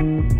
you